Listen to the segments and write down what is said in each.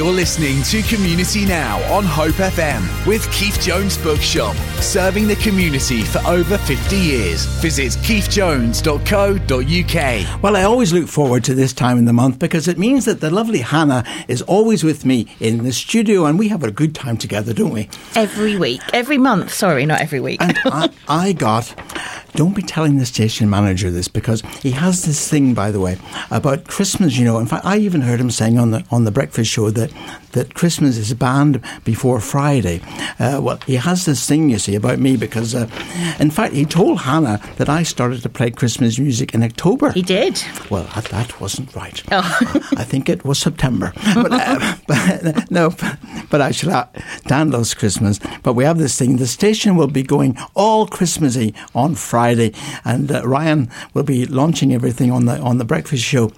You're listening to Community Now on Hope FM with Keith Jones Bookshop, serving the community for over 50 years. Visit keithjones.co.uk. Well, I always look forward to this time in the month because it means that the lovely Hannah is always with me in the studio and we have a good time together, don't we? Every week, every month. Sorry, not every week. And I, I got don't be telling the station manager this because he has this thing, by the way, about Christmas. You know, in fact, I even heard him saying on the on the breakfast show that that Christmas is banned before Friday. Uh, well, he has this thing, you see, about me because, uh, in fact, he told Hannah that I started to play Christmas music in October. He did. Well, that, that wasn't right. Oh. I think it was September. But, uh, but no, but, but actually, uh, Dan loves Christmas. But we have this thing. The station will be going all Christmassy on Friday, and uh, Ryan will be launching everything on the on the breakfast show.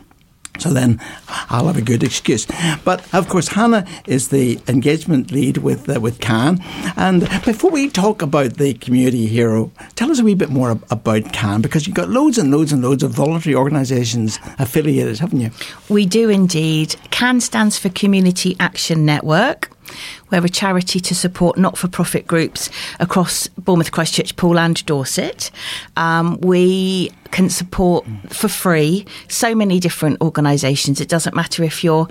So then I'll have a good excuse. But of course, Hannah is the engagement lead with uh, with CAN. And before we talk about the community hero, tell us a wee bit more about CAN because you've got loads and loads and loads of voluntary organisations affiliated, haven't you? We do indeed. CAN stands for Community Action Network. We're a charity to support not for profit groups across Bournemouth, Christchurch, Poole, and Dorset. Um, we can support for free so many different organisations. It doesn't matter if you're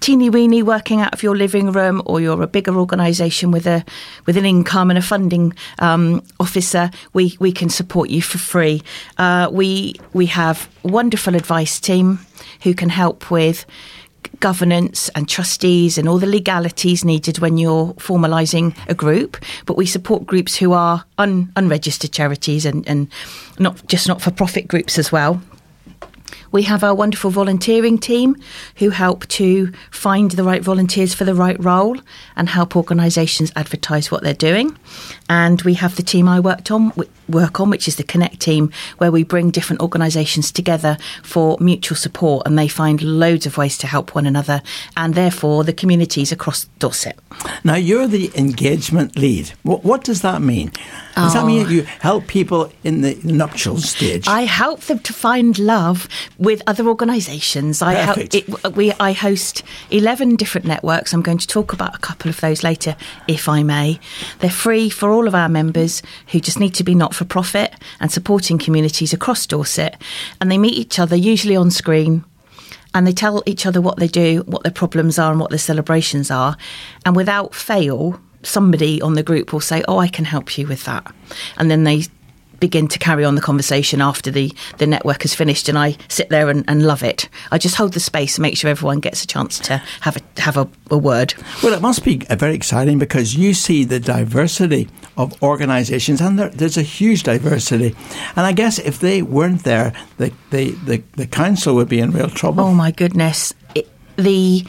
teeny weeny working out of your living room or you're a bigger organisation with a with an income and a funding um, officer. We we can support you for free. Uh, we we have a wonderful advice team who can help with governance and trustees and all the legalities needed when you're formalising a group. But we support groups who are un- unregistered charities and, and not just not for profit groups as well. We have our wonderful volunteering team who help to find the right volunteers for the right role and help organisations advertise what they're doing. And we have the team I worked on, work on, which is the Connect team, where we bring different organisations together for mutual support, and they find loads of ways to help one another, and therefore the communities across Dorset. Now you're the engagement lead. What, what does that mean? Does oh. that mean you help people in the nuptial stage? I help them to find love with other organisations. I help it, we I host eleven different networks. I'm going to talk about a couple of those later, if I may. They're free for all of our members who just need to be not for profit and supporting communities across Dorset, and they meet each other usually on screen and they tell each other what they do, what their problems are, and what their celebrations are. And without fail, somebody on the group will say, Oh, I can help you with that. And then they begin to carry on the conversation after the, the network has finished and I sit there and, and love it. I just hold the space and make sure everyone gets a chance to have a have a, a word. Well, it must be very exciting because you see the diversity of organisations and there, there's a huge diversity. And I guess if they weren't there, the, the, the, the council would be in real trouble. Oh my goodness. It, the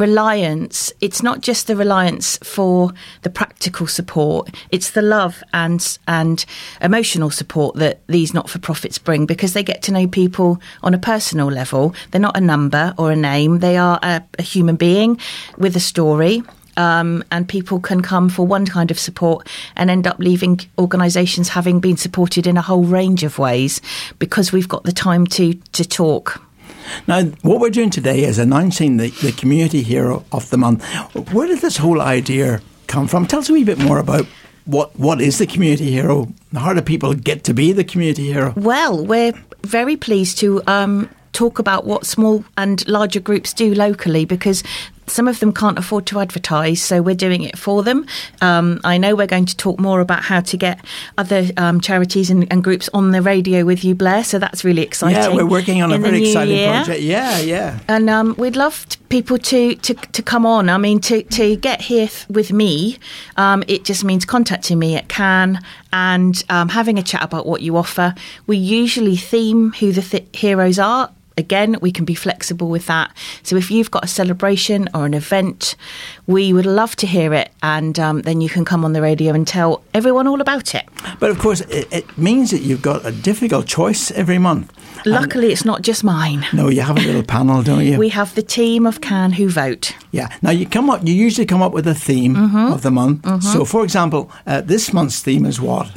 reliance, it's not just the reliance for the practical support, it's the love and and emotional support that these not for profits bring because they get to know people on a personal level. They're not a number or a name, they are a, a human being with a story. Um, and people can come for one kind of support and end up leaving organisations having been supported in a whole range of ways because we've got the time to to talk. Now, what we're doing today is announcing the, the Community Hero of the Month. Where did this whole idea come from? Tell us a wee bit more about what what is the community hero? How do people get to be the community hero? Well, we're very pleased to um, talk about what small and larger groups do locally because some of them can't afford to advertise, so we're doing it for them. Um, I know we're going to talk more about how to get other um, charities and, and, groups on the radio with you, Blair. So that's really exciting. Yeah, we're working on a very exciting year. project. Yeah, yeah. And um, we'd love people to, to, to come on. I mean, to, to get here with me, um, it just means contacting me at CAN and um, having a chat about what you offer. We usually theme who the th- heroes are again, we can be flexible with that. So if you've got a celebration or an event, we would love to hear it, and um, then you can come on the radio and tell everyone all about it. But of course, it, it means that you've got a difficult choice every month. Luckily, and it's not just mine. No, you have a little panel, don't you? We have the team of Can who vote. Yeah. Now you come up. You usually come up with a theme mm-hmm. of the month. Mm-hmm. So, for example, uh, this month's theme is what?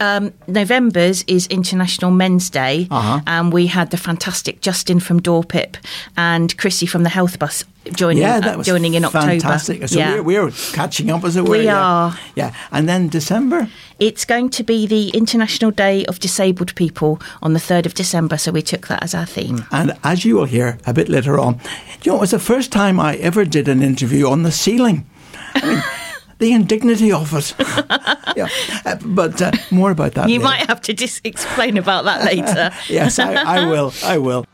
Um, November's is International Men's Day, uh-huh. and we had the fantastic Justin from Dorpip and Chrissy from the Health Bus joining. Yeah, that uh, was joining in October. fantastic. So yeah. we're, we're catching up, as it were. We yeah. are. Yeah, and then December. It's going to be the International Day of Disabled People on the third of December. So we took that as our theme. And as you will hear a bit later on, you know, it was the first time I ever did an interview on the ceiling. I mean, the indignity of it. yeah, uh, but uh, more about that. You later. might have to just explain about that later. yes, I, I will. I will.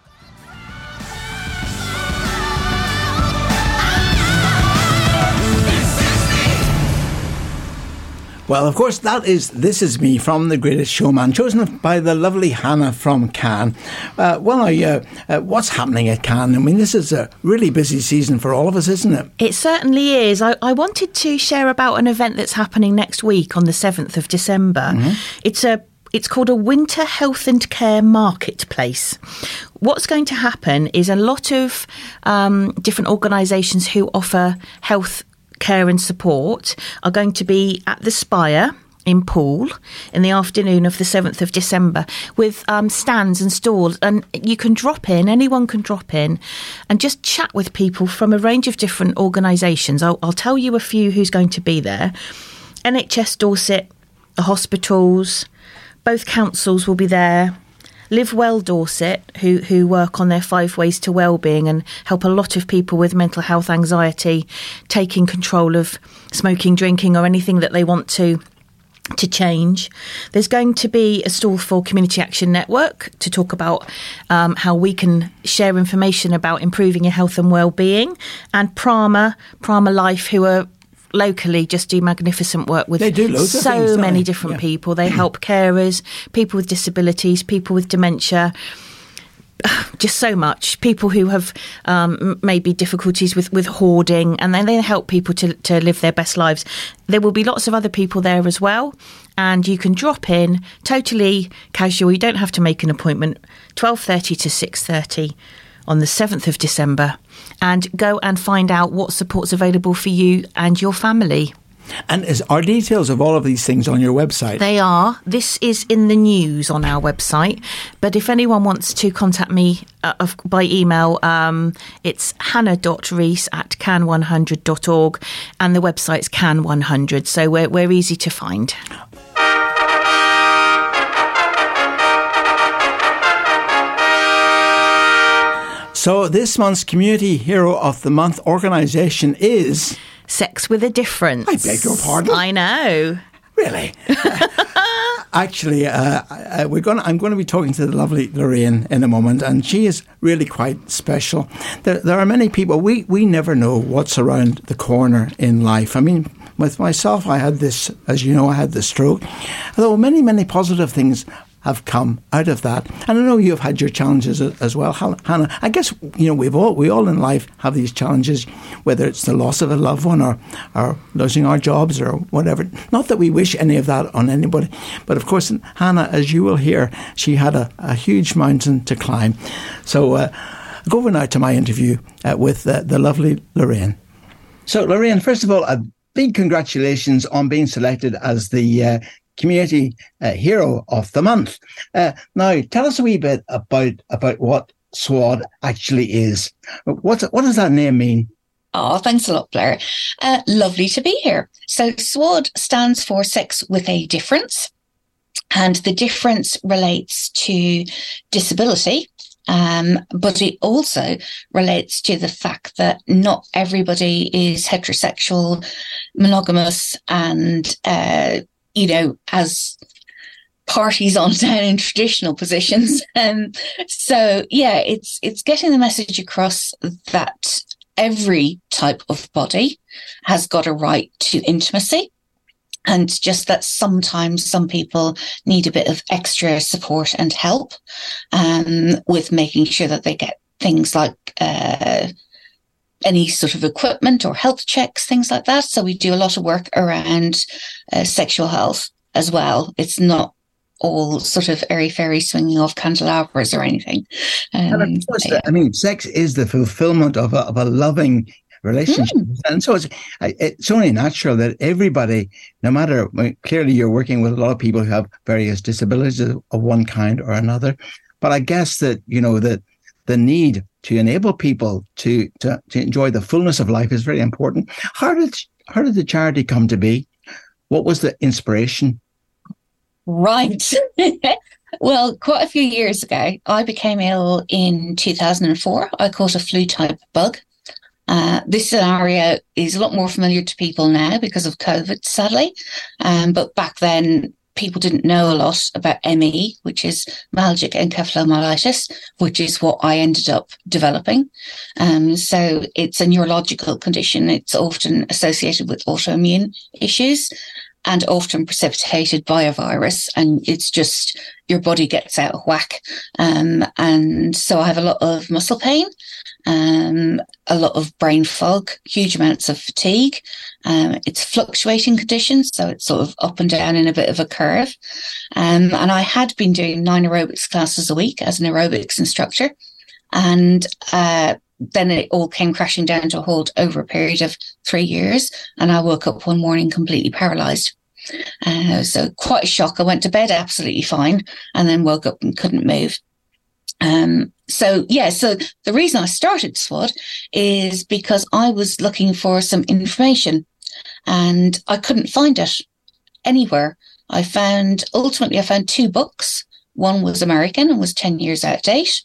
Well, of course, that is This Is Me from The Greatest Showman, chosen by the lovely Hannah from CAN. Uh, well, uh, uh, what's happening at CAN? I mean, this is a really busy season for all of us, isn't it? It certainly is. I, I wanted to share about an event that's happening next week on the 7th of December. Mm-hmm. It's a it's called a winter health and care marketplace. What's going to happen is a lot of um, different organisations who offer health care and support are going to be at the Spire in Poole in the afternoon of the 7th of December with um, stands and stalls. And you can drop in, anyone can drop in and just chat with people from a range of different organisations. I'll, I'll tell you a few who's going to be there NHS Dorset, the hospitals, both councils will be there. Live Well Dorset, who, who work on their five ways to well-being and help a lot of people with mental health anxiety, taking control of smoking, drinking, or anything that they want to to change. There's going to be a stall for Community Action Network to talk about um, how we can share information about improving your health and well-being, and Prama, Prama Life, who are locally just do magnificent work with so things, many different yeah. people. They help carers, people with disabilities, people with dementia. Just so much. People who have um, maybe difficulties with, with hoarding, and then they help people to, to live their best lives. There will be lots of other people there as well, and you can drop in totally casual. You don't have to make an appointment. Twelve thirty to six thirty on the 7th of December and go and find out what support's available for you and your family. And is, are details of all of these things on your website? They are. This is in the news on our website. But if anyone wants to contact me uh, by email, um, it's hannah.rees at can100.org and the website's can100. So we're, we're easy to find. So this month's Community Hero of the Month organisation is Sex with a Difference. I beg your pardon. I know. Really? Actually, uh, we're going. I'm going to be talking to the lovely Lorraine in a moment, and she is really quite special. There, there are many people we we never know what's around the corner in life. I mean, with myself, I had this, as you know, I had the stroke. Although many many positive things have come out of that. And I know you've had your challenges as well, Hannah. I guess you know we've all we all in life have these challenges, whether it's the loss of a loved one or or losing our jobs or whatever. Not that we wish any of that on anybody, but of course, Hannah, as you will hear, she had a, a huge mountain to climb. So. Uh, go over now to my interview uh, with uh, the lovely Lorraine. So, Lorraine, first of all, a big congratulations on being selected as the uh, Community uh, Hero of the Month. Uh, now, tell us a wee bit about about what SWAD actually is. What what does that name mean? Oh, thanks a lot, Blair. Uh, lovely to be here. So, SWAD stands for Sex with a Difference, and the difference relates to disability. Um, but it also relates to the fact that not everybody is heterosexual, monogamous, and uh, you know, as parties on down in traditional positions. Um, so yeah, it's it's getting the message across that every type of body has got a right to intimacy. And just that sometimes some people need a bit of extra support and help um, with making sure that they get things like uh, any sort of equipment or health checks, things like that. So we do a lot of work around uh, sexual health as well. It's not all sort of airy fairy swinging off candelabras or anything. Um, course, yeah. I mean, sex is the fulfillment of a, of a loving relationship. Mm. And so it's, it's only natural that everybody, no matter, clearly you're working with a lot of people who have various disabilities of one kind or another. But I guess that, you know, that the need to enable people to, to, to enjoy the fullness of life is very important. How did, how did the charity come to be? What was the inspiration? Right. well, quite a few years ago, I became ill in 2004. I caught a flu type bug. Uh, this scenario is a lot more familiar to people now because of COVID, sadly. Um, but back then, people didn't know a lot about ME, which is myalgic encephalomyelitis, which is what I ended up developing. Um, so it's a neurological condition. It's often associated with autoimmune issues and often precipitated by a virus. And it's just your body gets out of whack. Um, and so I have a lot of muscle pain, um, a lot of brain fog, huge amounts of fatigue. Um, it's fluctuating conditions, so it's sort of up and down in a bit of a curve. Um, and I had been doing nine aerobics classes a week as an aerobics instructor. And uh, then it all came crashing down to a halt over a period of three years. And I woke up one morning completely paralyzed. Uh, so quite a shock. I went to bed absolutely fine and then woke up and couldn't move. Um, so yeah, so the reason I started SWAD is because I was looking for some information and I couldn't find it anywhere. I found ultimately I found two books. One was American and was 10 years out of date,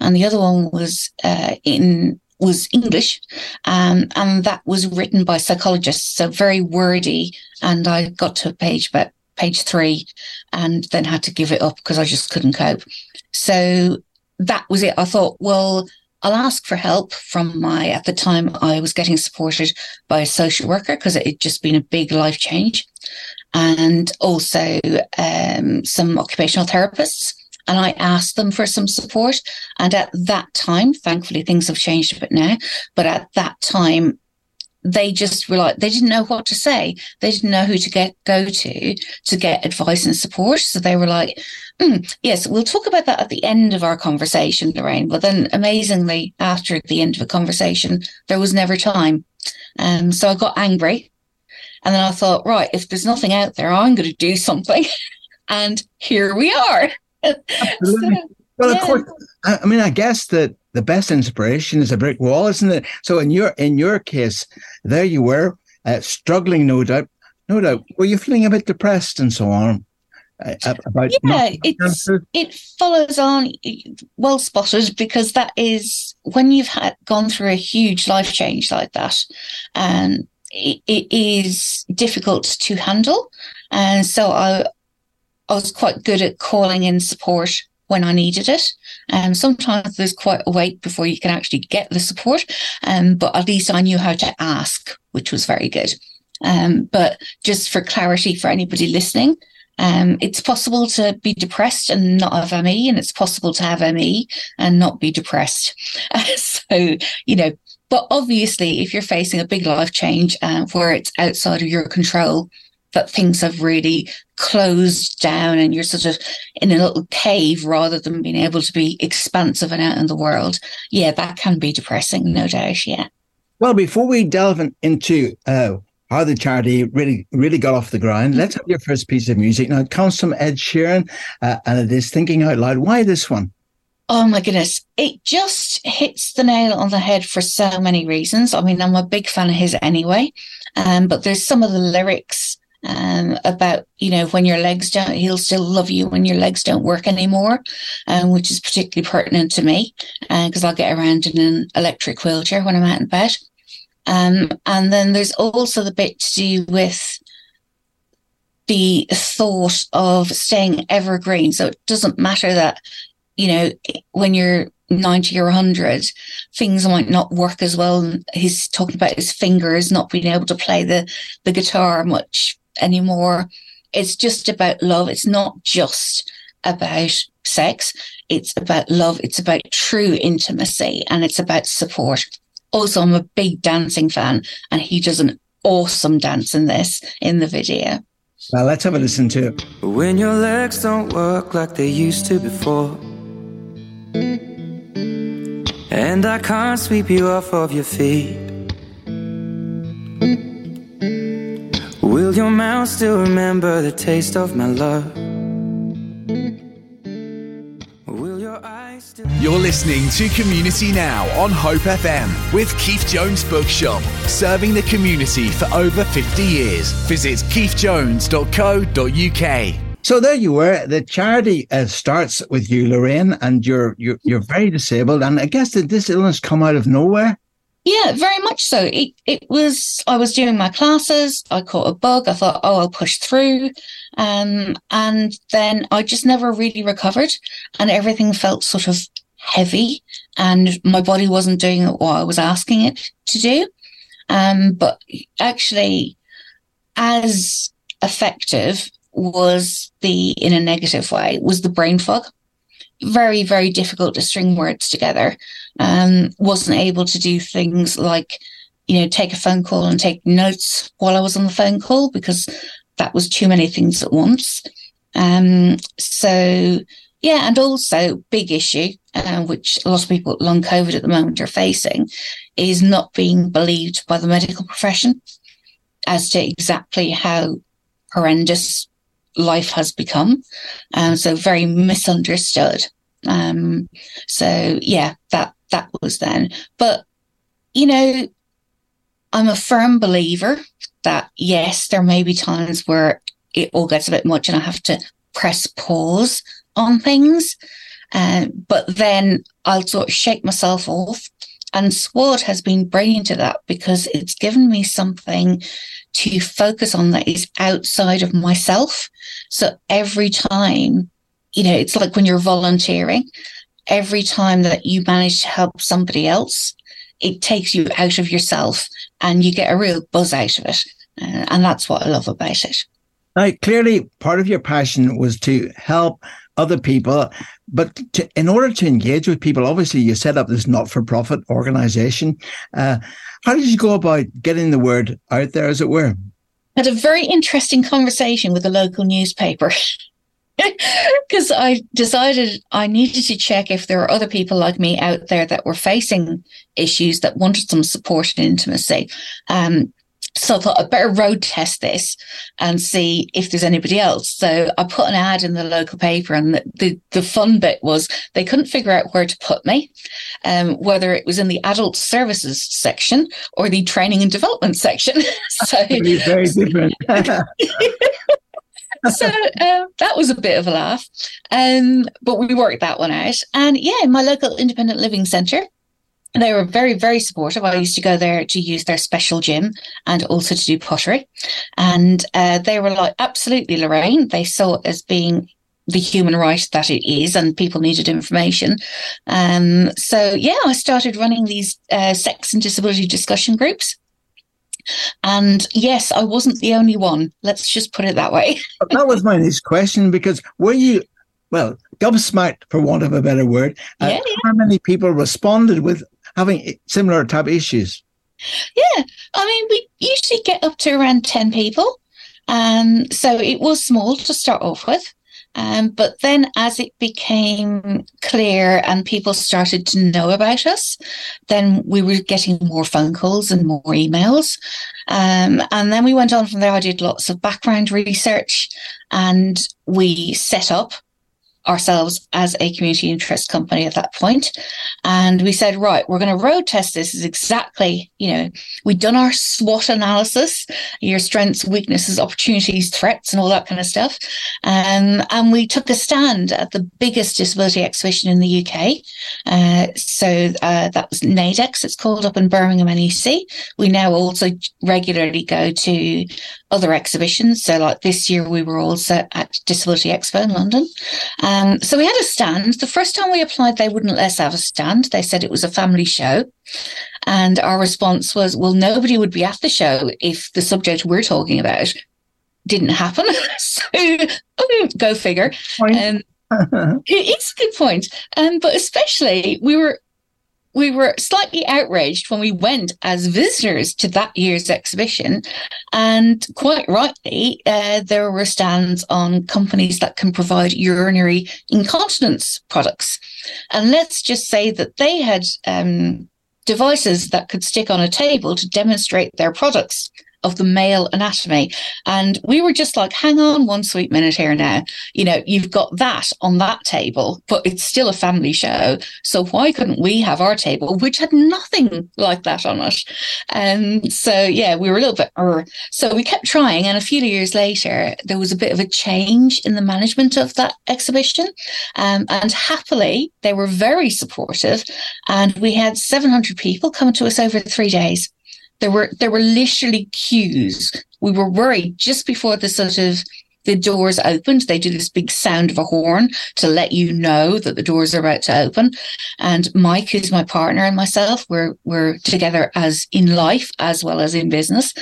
and the other one was uh, in was English, um, and that was written by psychologists, so very wordy. And I got to page about page three, and then had to give it up because I just couldn't cope. So that was it. I thought, well, I'll ask for help from my, at the time I was getting supported by a social worker because it had just been a big life change and also um, some occupational therapists and I asked them for some support. And at that time, thankfully, things have changed a bit now, but at that time, they just were like, they didn't know what to say. They didn't know who to get, go to, to get advice and support. So they were like, mm, yes, we'll talk about that at the end of our conversation, Lorraine. But then amazingly, after the end of a conversation, there was never time. Um, so I got angry. And then I thought, right, if there's nothing out there, I'm going to do something. and here we are. So, well, yeah. of course. I mean, I guess that the best inspiration is a brick wall, isn't it? So in your in your case, there you were uh, struggling, no doubt, no doubt. Were you feeling a bit depressed and so on? Uh, about yeah, it's, it follows on well spotted because that is when you've had gone through a huge life change like that, and it, it is difficult to handle. And so I I was quite good at calling in support when I needed it. Um, sometimes there's quite a wait before you can actually get the support, um, but at least I knew how to ask, which was very good. Um, but just for clarity for anybody listening, um, it's possible to be depressed and not have ME, and it's possible to have ME and not be depressed. so, you know, but obviously, if you're facing a big life change uh, where it's outside of your control, that things have really closed down and you're sort of in a little cave rather than being able to be expansive and out in the world. Yeah, that can be depressing, no doubt. Yeah. Well, before we delve into uh, how the charity really really got off the ground, let's have your first piece of music. Now, it comes from Ed Sheeran uh, and it is Thinking Out Loud. Why this one? Oh my goodness. It just hits the nail on the head for so many reasons. I mean, I'm a big fan of his anyway. Um, but there's some of the lyrics um, about you know when your legs don't he'll still love you when your legs don't work anymore um, which is particularly pertinent to me because uh, i'll get around in an electric wheelchair when i'm out in bed. Um, and then there's also the bit to do with the thought of staying evergreen. So it doesn't matter that you know when you're 90 or 100 things might not work as well. He's talking about his fingers not being able to play the the guitar much anymore. It's just about love. It's not just about sex. It's about love. It's about true intimacy and it's about support. Also, I'm a big dancing fan and he does an awesome dance in this in the video. Well, let's have a listen to it. When your legs don't work like they used to before, and I can't sweep you off of your feet. Will your mouth still remember the taste of my love? You're listening to Community Now on Hope FM with Keith Jones Bookshop, serving the community for over 50 years. Visit keithjones.co.uk. So there you were. The charity uh, starts with you, Lorraine, and you're, you're you're very disabled. And I guess did this illness come out of nowhere? Yeah, very much so. It it was. I was doing my classes. I caught a bug. I thought, oh, I'll push through, um, and then I just never really recovered, and everything felt sort of heavy and my body wasn't doing what I was asking it to do. Um, but actually, as effective was the, in a negative way, was the brain fog. Very, very difficult to string words together. Um, wasn't able to do things like, you know, take a phone call and take notes while I was on the phone call because that was too many things at once. Um, so yeah, and also big issue, uh, which a lot of people long COVID at the moment are facing, is not being believed by the medical profession as to exactly how horrendous life has become. Um, so very misunderstood. Um, so yeah, that that was then. But you know, I'm a firm believer that yes, there may be times where it all gets a bit much and I have to press pause on things. Uh, but then I'll sort of shake myself off. And SWAD has been brilliant at that because it's given me something to focus on that is outside of myself. So every time, you know, it's like when you're volunteering, every time that you manage to help somebody else, it takes you out of yourself and you get a real buzz out of it. Uh, and that's what I love about it. Now, clearly, part of your passion was to help other people. But to, in order to engage with people, obviously you set up this not-for-profit organization. Uh, how did you go about getting the word out there, as it were? I Had a very interesting conversation with a local newspaper. Because I decided I needed to check if there were other people like me out there that were facing issues that wanted some support and intimacy. Um, so I thought I'd better road test this and see if there's anybody else. So I put an ad in the local paper, and the, the, the fun bit was they couldn't figure out where to put me, um, whether it was in the adult services section or the training and development section. so very different. so uh, that was a bit of a laugh. Um, but we worked that one out. And yeah, my local independent living centre they were very, very supportive. I used to go there to use their special gym and also to do pottery. And uh, they were like, absolutely, Lorraine. They saw it as being the human right that it is, and people needed information. Um, so, yeah, I started running these uh, sex and disability discussion groups. And yes, I wasn't the only one. Let's just put it that way. that was my next question because were you, well, gobsmacked, for want of a better word, yeah, yeah. how many people responded with having similar type issues? Yeah, I mean, we usually get up to around 10 people. Um, so it was small to start off with. Um, but then as it became clear and people started to know about us, then we were getting more phone calls and more emails. Um, and then we went on from there. I did lots of background research and we set up ourselves as a community interest company at that point. And we said, right, we're going to road test this is exactly, you know, we'd done our SWOT analysis, your strengths, weaknesses, opportunities, threats, and all that kind of stuff. Um, and we took a stand at the biggest disability exhibition in the UK. Uh, so uh, that was NAIDEX, it's called up in Birmingham NEC. We now also regularly go to other exhibitions. So, like this year, we were also at Disability Expo in London. Um, so, we had a stand. The first time we applied, they wouldn't let us have a stand. They said it was a family show. And our response was, well, nobody would be at the show if the subject we're talking about didn't happen. so, go figure. Um, it's a good point. Um, but especially, we were we were slightly outraged when we went as visitors to that year's exhibition. And quite rightly, uh, there were stands on companies that can provide urinary incontinence products. And let's just say that they had um, devices that could stick on a table to demonstrate their products of the male anatomy. And we were just like, hang on one sweet minute here now. You know, you've got that on that table, but it's still a family show. So why couldn't we have our table, which had nothing like that on it? And so, yeah, we were a little bit, so we kept trying. And a few years later, there was a bit of a change in the management of that exhibition. Um, and happily, they were very supportive. And we had 700 people come to us over three days. There were there were literally queues. We were worried just before the sort of the doors opened. They do this big sound of a horn to let you know that the doors are about to open. And Mike, who's my partner, and myself, we're we're together as in life as well as in business.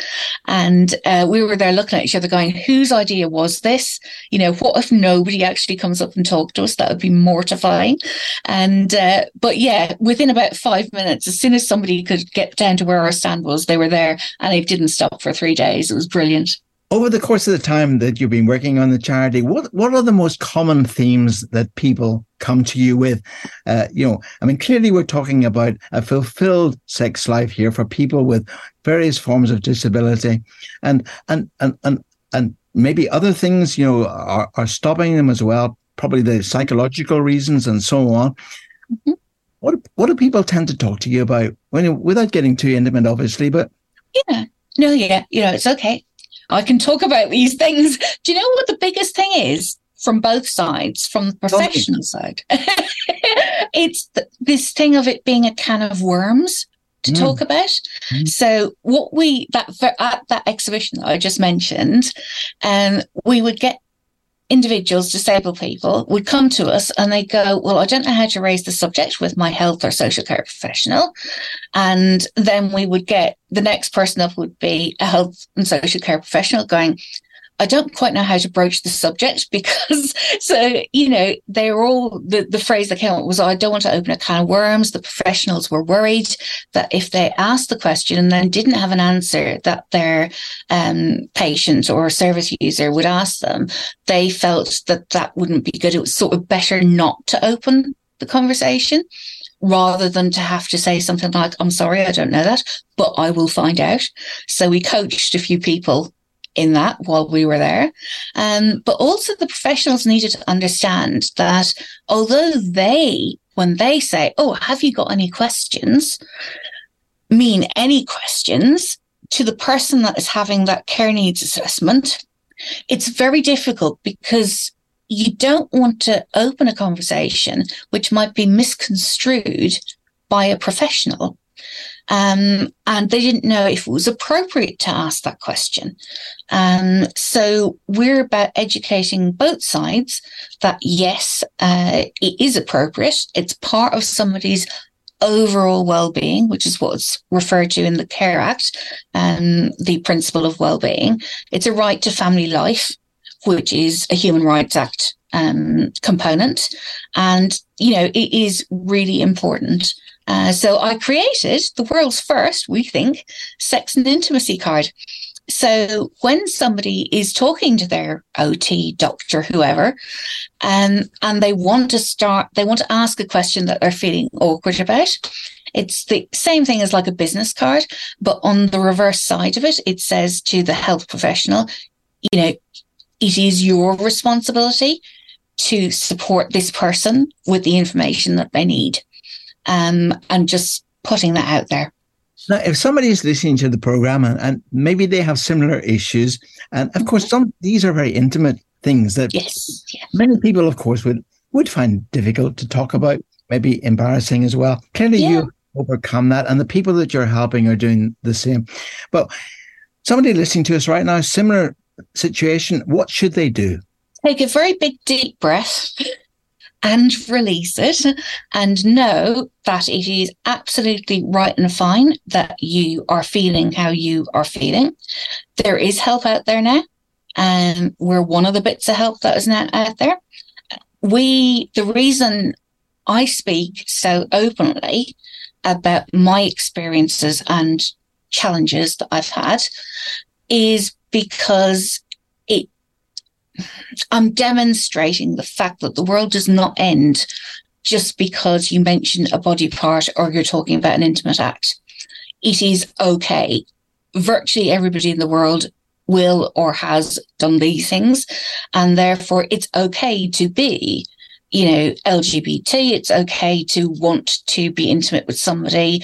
And uh, we were there looking at each other, going, "Whose idea was this? You know, what if nobody actually comes up and talks to us? That would be mortifying." And uh, but yeah, within about five minutes, as soon as somebody could get down to where our stand was, they were there, and they didn't stop for three days. It was brilliant over the course of the time that you've been working on the charity, what what are the most common themes that people come to you with? Uh, you know, I mean, clearly we're talking about a fulfilled sex life here for people with various forms of disability, and and and and and maybe other things, you know, are, are stopping them as well. Probably the psychological reasons and so on. Mm-hmm. What what do people tend to talk to you about? When without getting too intimate, obviously, but yeah, no, yeah, you know, it's okay I can talk about these things. Do you know what the biggest thing is from both sides, from the professional side? it's th- this thing of it being a can of worms to mm. talk about. Mm. So what we that at that exhibition that I just mentioned, um, we would get individuals, disabled people, would come to us and they go, Well, I don't know how to raise the subject with my health or social care professional. And then we would get the next person up would be a health and social care professional going, I don't quite know how to broach the subject because, so, you know, they were all, the, the phrase that came up was, oh, I don't want to open a can of worms. The professionals were worried that if they asked the question and then didn't have an answer that their um, patient or service user would ask them, they felt that that wouldn't be good. It was sort of better not to open the conversation rather than to have to say something like, I'm sorry, I don't know that, but I will find out. So we coached a few people in that while we were there. Um, but also the professionals needed to understand that although they, when they say, Oh, have you got any questions? mean any questions to the person that is having that care needs assessment, it's very difficult because you don't want to open a conversation which might be misconstrued by a professional. Um, and they didn't know if it was appropriate to ask that question. Um, so we're about educating both sides that yes, uh, it is appropriate. It's part of somebody's overall well-being, which is what's referred to in the Care Act, um, the principle of well-being. It's a right to family life, which is a Human Rights Act um, component, and you know it is really important uh, so I created the world's first, we think, sex and intimacy card. So when somebody is talking to their OT, doctor, whoever, um, and they want to start, they want to ask a question that they're feeling awkward about. It's the same thing as like a business card, but on the reverse side of it, it says to the health professional, you know, it is your responsibility to support this person with the information that they need um, and just putting that out there. Now, if somebody is listening to the program and, and maybe they have similar issues, and of course, some these are very intimate things that yes, yeah. many people, of course, would would find difficult to talk about, maybe embarrassing as well. Clearly, yeah. you overcome that, and the people that you're helping are doing the same. But somebody listening to us right now, similar situation, what should they do? Take a very big deep breath and release it and know that it is absolutely right and fine that you are feeling how you are feeling. There is help out there now. And we're one of the bits of help that is now out there. We, the reason I speak so openly about my experiences and challenges that I've had is because I'm demonstrating the fact that the world does not end just because you mention a body part or you're talking about an intimate act. It is okay. Virtually everybody in the world will or has done these things. And therefore, it's okay to be, you know, LGBT. It's okay to want to be intimate with somebody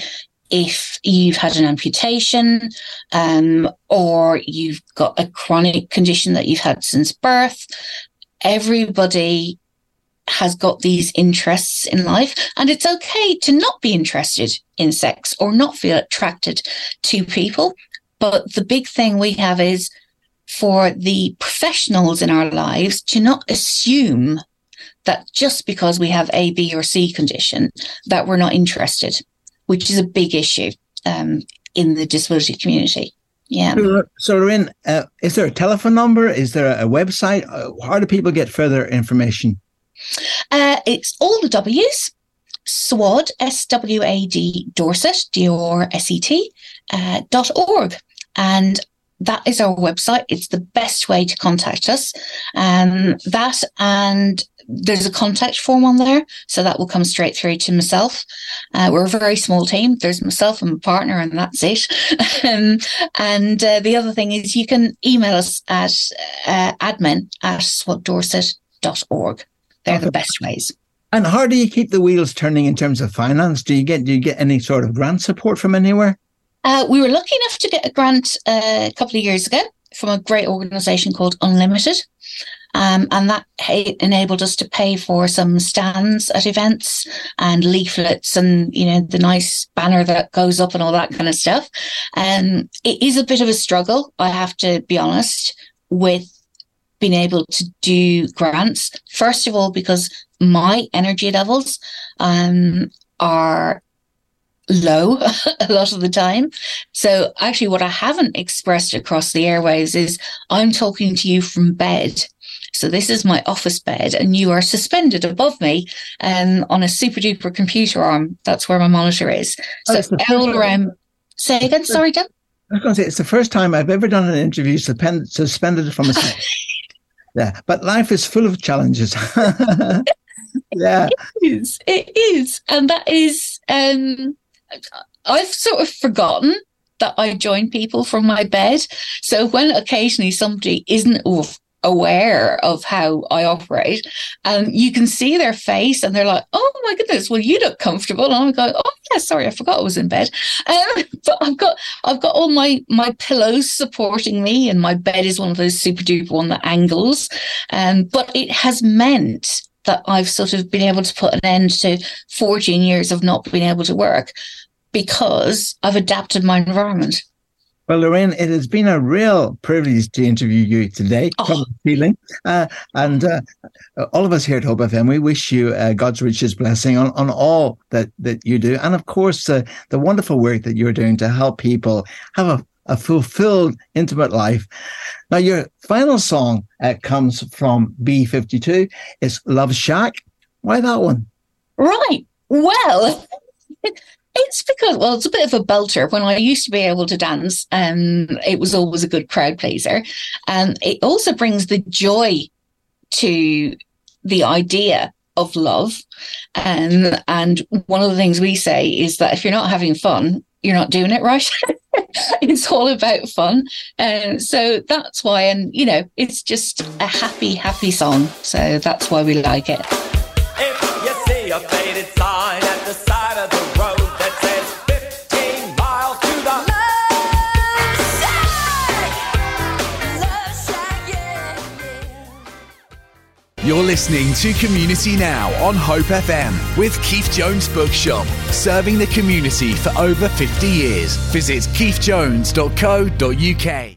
if you've had an amputation um, or you've got a chronic condition that you've had since birth. Everybody has got these interests in life, and it's okay to not be interested in sex or not feel attracted to people. But the big thing we have is for the professionals in our lives to not assume that just because we have A, B, or C condition, that we're not interested, which is a big issue um, in the disability community. Yeah. So, Lorraine, uh, is there a telephone number? Is there a website? Uh, how do people get further information? Uh, it's all the W's. SWAD, S-W-A-D, Dorset, D-O-R-S-E-T, uh, dot org. And that is our website. It's the best way to contact us. Um, that and there's a contact form on there, so that will come straight through to myself. Uh, we're a very small team. There's myself and my partner, and that's it. um, and uh, the other thing is you can email us at uh, admin at swaddorset.org. They're okay. the best ways. And how do you keep the wheels turning in terms of finance? Do you get do you get any sort of grant support from anywhere? Uh, we were lucky enough to get a grant uh, a couple of years ago from a great organisation called Unlimited. Um, and that enabled us to pay for some stands at events and leaflets and, you know, the nice banner that goes up and all that kind of stuff. Um, it is a bit of a struggle, I have to be honest, with being able to do grants. First of all, because my energy levels um, are low a lot of the time. So actually what I haven't expressed across the airwaves is I'm talking to you from bed. So this is my office bed and you are suspended above me um, on a super duper computer arm. That's where my monitor is. Oh, so all around. Say again. Sorry, Dan. I was going to say, it's the first time I've ever done an interview suspend, suspended from a Yeah, but life is full of challenges. yeah. It is. It is. And that is um I've sort of forgotten that I join people from my bed. So when occasionally somebody isn't aware of how I operate, and you can see their face and they're like, oh my goodness, well, you look comfortable. And I'm going, oh yeah, sorry, I forgot I was in bed. Um, but I've got I've got all my my pillows supporting me, and my bed is one of those super duper one that angles. Um, but it has meant that I've sort of been able to put an end to 14 years of not being able to work because I've adapted my environment. Well, Lorraine, it has been a real privilege to interview you today oh. feeling. Uh, and uh, all of us here at Hope FM, we wish you uh, God's richest blessing on, on all that, that you do. And of course, uh, the wonderful work that you're doing to help people have a, a fulfilled, intimate life. Now, your final song uh, comes from B52. It's Love Shack. Why that one? Right. Well, It's because, well, it's a bit of a belter. When I used to be able to dance, um, it was always a good crowd pleaser. And it also brings the joy to the idea of love. Um, and one of the things we say is that if you're not having fun, you're not doing it right. it's all about fun. And so that's why, and you know, it's just a happy, happy song. So that's why we like it. You're listening to Community Now on Hope FM with Keith Jones Bookshop, serving the community for over 50 years. Visit keithjones.co.uk.